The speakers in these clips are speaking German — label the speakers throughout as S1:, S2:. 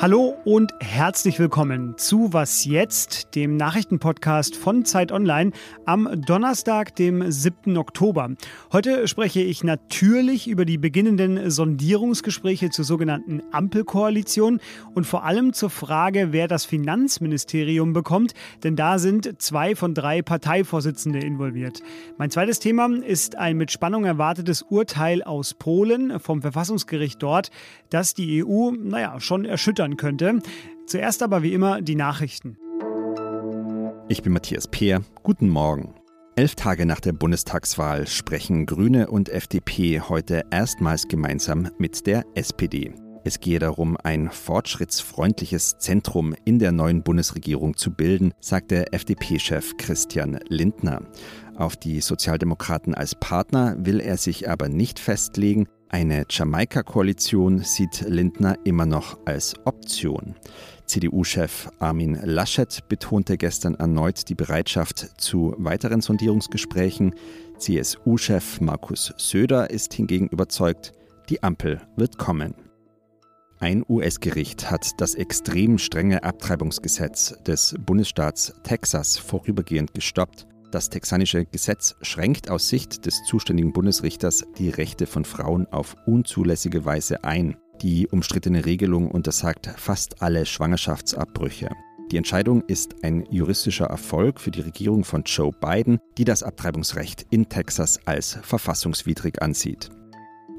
S1: Hallo und herzlich willkommen zu Was jetzt, dem Nachrichtenpodcast von Zeit Online am Donnerstag, dem 7. Oktober. Heute spreche ich natürlich über die beginnenden Sondierungsgespräche zur sogenannten Ampelkoalition und vor allem zur Frage, wer das Finanzministerium bekommt, denn da sind zwei von drei Parteivorsitzende involviert. Mein zweites Thema ist ein mit Spannung erwartetes Urteil aus Polen vom Verfassungsgericht dort, das die EU, naja, schon erschüttern ändern könnte. Zuerst aber wie immer die Nachrichten.
S2: Ich bin Matthias Peer. Guten Morgen. Elf Tage nach der Bundestagswahl sprechen Grüne und FDP heute erstmals gemeinsam mit der SPD. Es gehe darum, ein fortschrittsfreundliches Zentrum in der neuen Bundesregierung zu bilden, sagte FDP-Chef Christian Lindner. Auf die Sozialdemokraten als Partner will er sich aber nicht festlegen. Eine Jamaika-Koalition sieht Lindner immer noch als Option. CDU-Chef Armin Laschet betonte gestern erneut die Bereitschaft zu weiteren Sondierungsgesprächen. CSU-Chef Markus Söder ist hingegen überzeugt, die Ampel wird kommen. Ein US-Gericht hat das extrem strenge Abtreibungsgesetz des Bundesstaats Texas vorübergehend gestoppt. Das texanische Gesetz schränkt aus Sicht des zuständigen Bundesrichters die Rechte von Frauen auf unzulässige Weise ein. Die umstrittene Regelung untersagt fast alle Schwangerschaftsabbrüche. Die Entscheidung ist ein juristischer Erfolg für die Regierung von Joe Biden, die das Abtreibungsrecht in Texas als verfassungswidrig ansieht.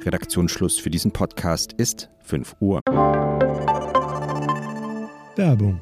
S2: Redaktionsschluss für diesen Podcast ist 5 Uhr.
S1: Werbung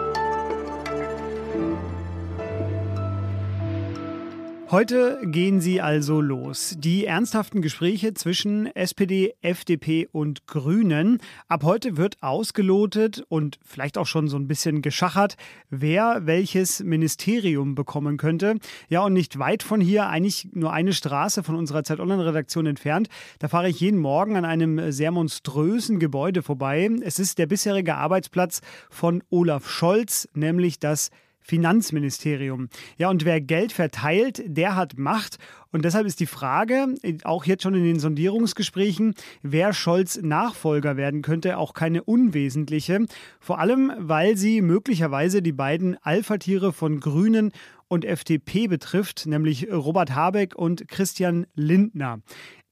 S1: Heute gehen sie also los. Die ernsthaften Gespräche zwischen SPD, FDP und Grünen. Ab heute wird ausgelotet und vielleicht auch schon so ein bisschen geschachert, wer welches Ministerium bekommen könnte. Ja, und nicht weit von hier, eigentlich nur eine Straße von unserer Zeit Online-Redaktion entfernt. Da fahre ich jeden Morgen an einem sehr monströsen Gebäude vorbei. Es ist der bisherige Arbeitsplatz von Olaf Scholz, nämlich das Finanzministerium. Ja, und wer Geld verteilt, der hat Macht. Und deshalb ist die Frage, auch jetzt schon in den Sondierungsgesprächen, wer Scholz Nachfolger werden könnte, auch keine unwesentliche. Vor allem, weil sie möglicherweise die beiden Alpha-Tiere von Grünen und FDP betrifft, nämlich Robert Habeck und Christian Lindner.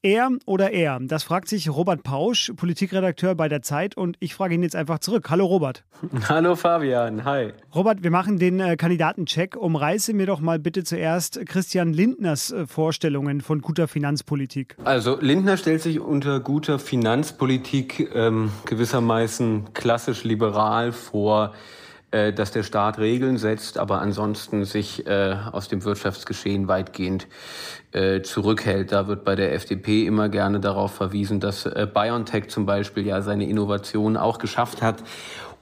S1: Er oder er? Das fragt sich Robert Pausch, Politikredakteur bei der Zeit. Und ich frage ihn jetzt einfach zurück. Hallo Robert.
S3: Hallo Fabian, hi.
S1: Robert, wir machen den äh, Kandidatencheck. Umreiße mir doch mal bitte zuerst Christian Lindners äh, Vorstellungen von guter Finanzpolitik.
S3: Also Lindner stellt sich unter guter Finanzpolitik ähm, gewissermaßen klassisch liberal vor dass der Staat Regeln setzt, aber ansonsten sich äh, aus dem Wirtschaftsgeschehen weitgehend äh, zurückhält. Da wird bei der FDP immer gerne darauf verwiesen, dass äh, BioNTech zum Beispiel ja seine Innovation auch geschafft hat,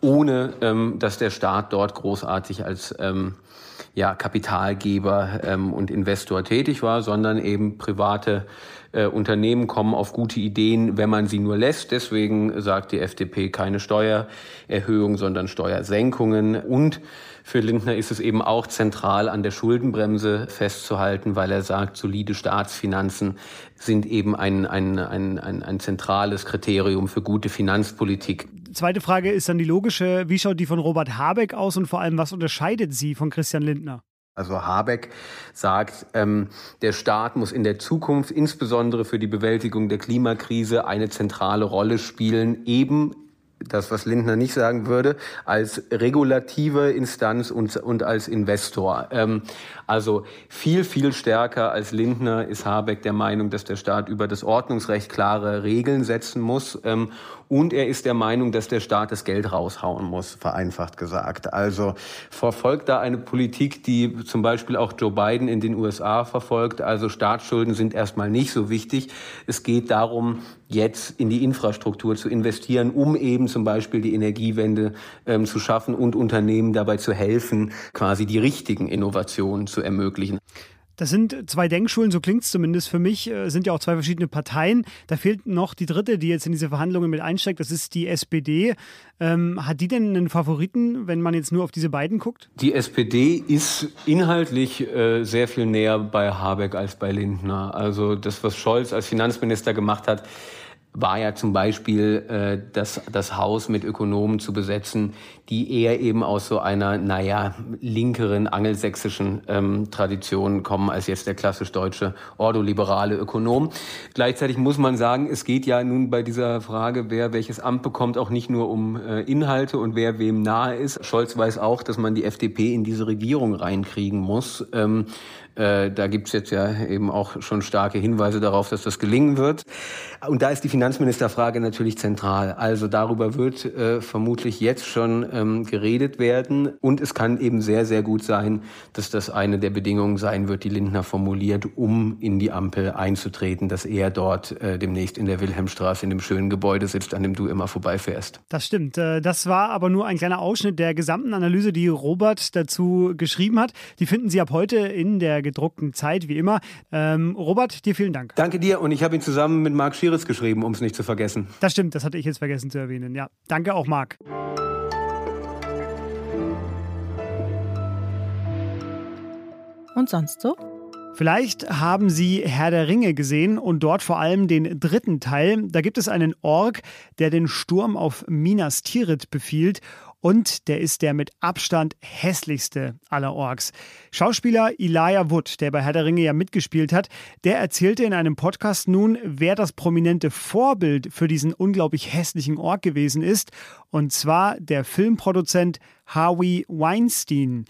S3: ohne ähm, dass der Staat dort großartig als ähm, ja, Kapitalgeber ähm, und Investor tätig war, sondern eben private äh, Unternehmen kommen auf gute Ideen, wenn man sie nur lässt. Deswegen sagt die FDP keine Steuererhöhung, sondern Steuersenkungen. Und für Lindner ist es eben auch zentral, an der Schuldenbremse festzuhalten, weil er sagt, solide Staatsfinanzen sind eben ein, ein, ein, ein, ein zentrales Kriterium für gute Finanzpolitik.
S1: Zweite Frage ist dann die logische. Wie schaut die von Robert Habeck aus und vor allem, was unterscheidet sie von Christian Lindner?
S3: Also Habeck sagt, ähm, der Staat muss in der Zukunft insbesondere für die Bewältigung der Klimakrise eine zentrale Rolle spielen, eben das, was Lindner nicht sagen würde, als regulative Instanz und, und als Investor. Ähm, also viel, viel stärker als Lindner ist Habeck der Meinung, dass der Staat über das Ordnungsrecht klare Regeln setzen muss ähm, Und er ist der Meinung, dass der Staat das Geld raushauen muss, vereinfacht gesagt. Also verfolgt da eine Politik, die zum Beispiel auch Joe Biden in den USA verfolgt. Also Staatsschulden sind erstmal nicht so wichtig. Es geht darum, jetzt in die Infrastruktur zu investieren, um eben zum Beispiel die Energiewende ähm, zu schaffen und Unternehmen dabei zu helfen, quasi die richtigen Innovationen zu ermöglichen.
S1: Das sind zwei Denkschulen, so klingt es zumindest für mich, äh, sind ja auch zwei verschiedene Parteien. Da fehlt noch die dritte, die jetzt in diese Verhandlungen mit einsteigt, das ist die SPD. Ähm, hat die denn einen Favoriten, wenn man jetzt nur auf diese beiden guckt?
S3: Die SPD ist inhaltlich äh, sehr viel näher bei Habeck als bei Lindner. Also das, was Scholz als Finanzminister gemacht hat, war ja zum Beispiel äh, das, das Haus mit Ökonomen zu besetzen, die eher eben aus so einer, naja, linkeren angelsächsischen ähm, Tradition kommen als jetzt der klassisch deutsche ordoliberale Ökonom. Gleichzeitig muss man sagen, es geht ja nun bei dieser Frage, wer welches Amt bekommt, auch nicht nur um äh, Inhalte und wer wem nahe ist. Scholz weiß auch, dass man die FDP in diese Regierung reinkriegen muss. Ähm, äh, da gibt's jetzt ja eben auch schon starke Hinweise darauf, dass das gelingen wird. Und da ist die Finanzministerfrage natürlich zentral. Also darüber wird äh, vermutlich jetzt schon ähm, geredet werden. Und es kann eben sehr, sehr gut sein, dass das eine der Bedingungen sein wird, die Lindner formuliert, um in die Ampel einzutreten, dass er dort äh, demnächst in der Wilhelmstraße in dem schönen Gebäude sitzt, an dem du immer vorbeifährst.
S1: Das stimmt. Äh, das war aber nur ein kleiner Ausschnitt der gesamten Analyse, die Robert dazu geschrieben hat. Die finden Sie ab heute in der gedruckten Zeit, wie immer. Ähm, Robert, dir vielen Dank.
S3: Danke dir und ich habe ihn zusammen mit Marc Schieritz geschrieben, um es nicht zu vergessen.
S1: Das stimmt, das hatte ich jetzt vergessen zu erwähnen. Ja, danke auch, Marc.
S4: Und sonst so?
S1: Vielleicht haben Sie Herr der Ringe gesehen und dort vor allem den dritten Teil. Da gibt es einen Ork, der den Sturm auf Minas Tirith befiehlt und der ist der mit Abstand hässlichste aller Orks. Schauspieler Elijah Wood, der bei Herr der Ringe ja mitgespielt hat, der erzählte in einem Podcast nun, wer das prominente Vorbild für diesen unglaublich hässlichen Ork gewesen ist, und zwar der Filmproduzent Harvey Weinstein.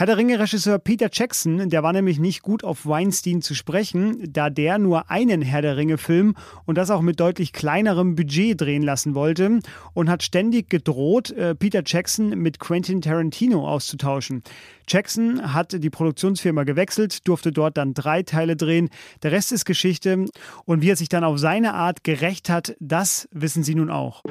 S1: Herr der Ringe-Regisseur Peter Jackson, der war nämlich nicht gut auf Weinstein zu sprechen, da der nur einen Herr der Ringe-Film und das auch mit deutlich kleinerem Budget drehen lassen wollte und hat ständig gedroht, äh, Peter Jackson mit Quentin Tarantino auszutauschen. Jackson hat die Produktionsfirma gewechselt, durfte dort dann drei Teile drehen. Der Rest ist Geschichte und wie er sich dann auf seine Art gerecht hat, das wissen Sie nun auch.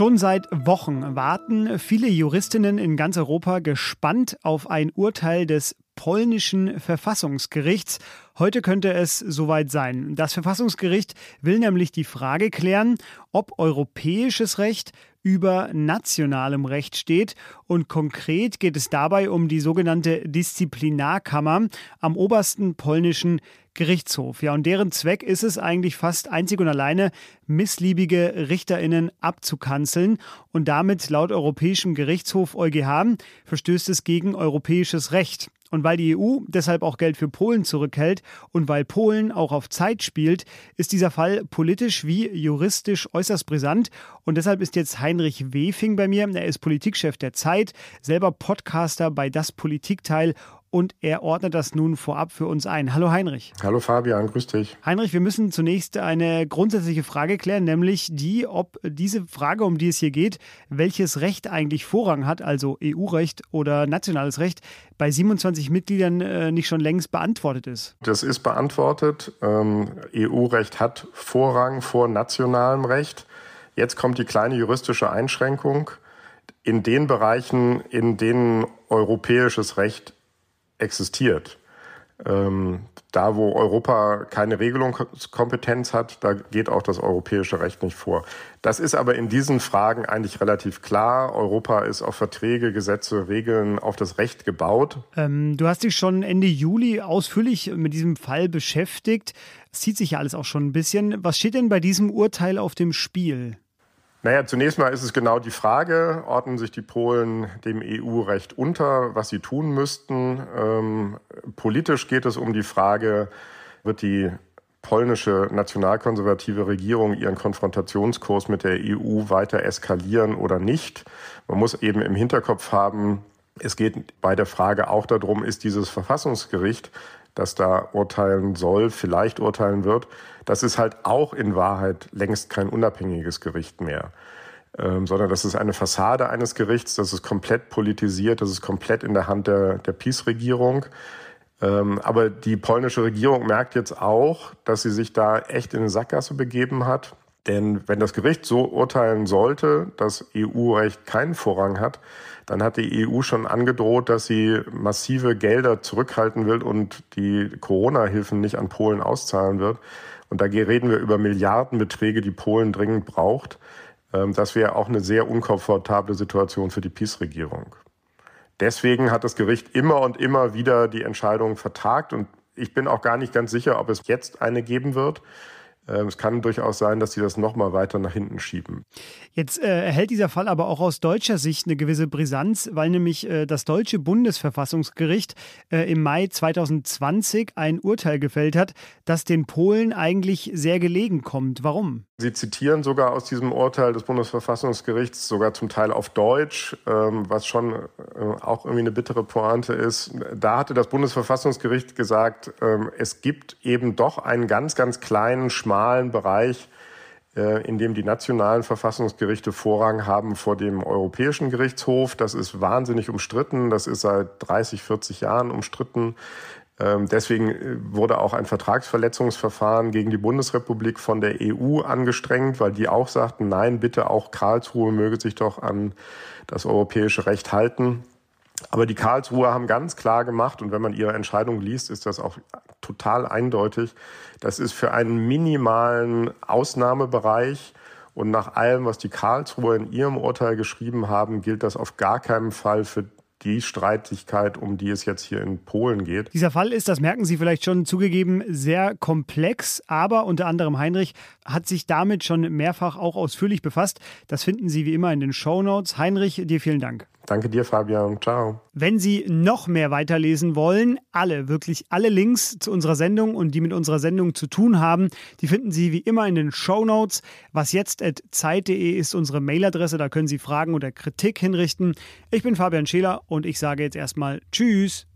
S1: Schon seit Wochen warten viele Juristinnen in ganz Europa gespannt auf ein Urteil des polnischen Verfassungsgerichts. Heute könnte es soweit sein. Das Verfassungsgericht will nämlich die Frage klären, ob europäisches Recht über nationalem Recht steht. Und konkret geht es dabei um die sogenannte Disziplinarkammer am obersten polnischen Gerichtshof. Ja, und deren Zweck ist es eigentlich fast einzig und alleine, missliebige RichterInnen abzukanzeln. Und damit laut Europäischem Gerichtshof EuGH verstößt es gegen europäisches Recht. Und weil die EU deshalb auch Geld für Polen zurückhält und weil Polen auch auf Zeit spielt, ist dieser Fall politisch wie juristisch äußerst brisant. Und deshalb ist jetzt Heinrich Wefing bei mir. Er ist Politikchef der Zeit, selber Podcaster bei Das Politikteil und er ordnet das nun vorab für uns ein. Hallo Heinrich.
S5: Hallo Fabian, grüß dich.
S1: Heinrich, wir müssen zunächst eine grundsätzliche Frage klären, nämlich die, ob diese Frage, um die es hier geht, welches Recht eigentlich Vorrang hat, also EU-Recht oder nationales Recht, bei 27 Mitgliedern äh, nicht schon längst beantwortet ist.
S5: Das ist beantwortet. Ähm, EU-Recht hat Vorrang vor nationalem Recht. Jetzt kommt die kleine juristische Einschränkung. In den Bereichen, in denen europäisches Recht existiert. Ähm, da, wo Europa keine Regelungskompetenz hat, da geht auch das europäische Recht nicht vor. Das ist aber in diesen Fragen eigentlich relativ klar. Europa ist auf Verträge, Gesetze, Regeln, auf das Recht gebaut.
S1: Ähm, du hast dich schon Ende Juli ausführlich mit diesem Fall beschäftigt. Es zieht sich ja alles auch schon ein bisschen. Was steht denn bei diesem Urteil auf dem Spiel?
S5: Naja, zunächst mal ist es genau die Frage, ordnen sich die Polen dem EU-Recht unter, was sie tun müssten. Ähm, politisch geht es um die Frage, wird die polnische nationalkonservative Regierung ihren Konfrontationskurs mit der EU weiter eskalieren oder nicht. Man muss eben im Hinterkopf haben, es geht bei der Frage auch darum, ist dieses Verfassungsgericht das da urteilen soll, vielleicht urteilen wird, das ist halt auch in Wahrheit längst kein unabhängiges Gericht mehr. Ähm, sondern das ist eine Fassade eines Gerichts, das ist komplett politisiert, das ist komplett in der Hand der, der PiS-Regierung. Ähm, aber die polnische Regierung merkt jetzt auch, dass sie sich da echt in eine Sackgasse begeben hat. Denn wenn das Gericht so urteilen sollte, dass EU-Recht keinen Vorrang hat, dann hat die EU schon angedroht, dass sie massive Gelder zurückhalten will und die Corona-Hilfen nicht an Polen auszahlen wird. Und da reden wir über Milliardenbeträge, die Polen dringend braucht. Ähm, das wäre auch eine sehr unkomfortable Situation für die PiS-Regierung. Deswegen hat das Gericht immer und immer wieder die Entscheidung vertagt und ich bin auch gar nicht ganz sicher, ob es jetzt eine geben wird. Ähm, es kann durchaus sein, dass sie das nochmal weiter nach hinten schieben.
S1: Jetzt äh, erhält dieser Fall aber auch aus deutscher Sicht eine gewisse Brisanz, weil nämlich äh, das deutsche Bundesverfassungsgericht äh, im Mai 2020 ein Urteil gefällt hat, das den Polen eigentlich sehr gelegen kommt. Warum?
S5: Sie zitieren sogar aus diesem Urteil des Bundesverfassungsgerichts, sogar zum Teil auf Deutsch, ähm, was schon äh, auch irgendwie eine bittere Pointe ist. Da hatte das Bundesverfassungsgericht gesagt, ähm, es gibt eben doch einen ganz, ganz kleinen, schmalen Bereich, äh, in dem die nationalen Verfassungsgerichte Vorrang haben vor dem Europäischen Gerichtshof. Das ist wahnsinnig umstritten. Das ist seit 30, 40 Jahren umstritten. Ähm, deswegen äh, wurde auch ein Vertragsverletzungsverfahren gegen die Bundesrepublik von der EU angestrengt, weil die auch sagten, nein, bitte auch Karlsruhe möge sich doch an das europäische Recht halten. Aber die Karlsruher haben ganz klar gemacht, und wenn man ihre Entscheidung liest, ist das auch total eindeutig, das ist für einen minimalen Ausnahmebereich und nach allem, was die Karlsruher in ihrem Urteil geschrieben haben, gilt das auf gar keinen Fall für die Streitigkeit, um die es jetzt hier in Polen geht.
S1: Dieser Fall ist, das merken Sie vielleicht schon zugegeben, sehr komplex, aber unter anderem Heinrich hat sich damit schon mehrfach auch ausführlich befasst. Das finden Sie wie immer in den Show Notes. Heinrich, dir vielen Dank.
S5: Danke dir, Fabian. Ciao.
S1: Wenn Sie noch mehr weiterlesen wollen, alle, wirklich alle Links zu unserer Sendung und die mit unserer Sendung zu tun haben, die finden Sie wie immer in den Show Notes. Was jetzt zeit.de ist unsere Mailadresse, da können Sie Fragen oder Kritik hinrichten. Ich bin Fabian Scheler und ich sage jetzt erstmal Tschüss.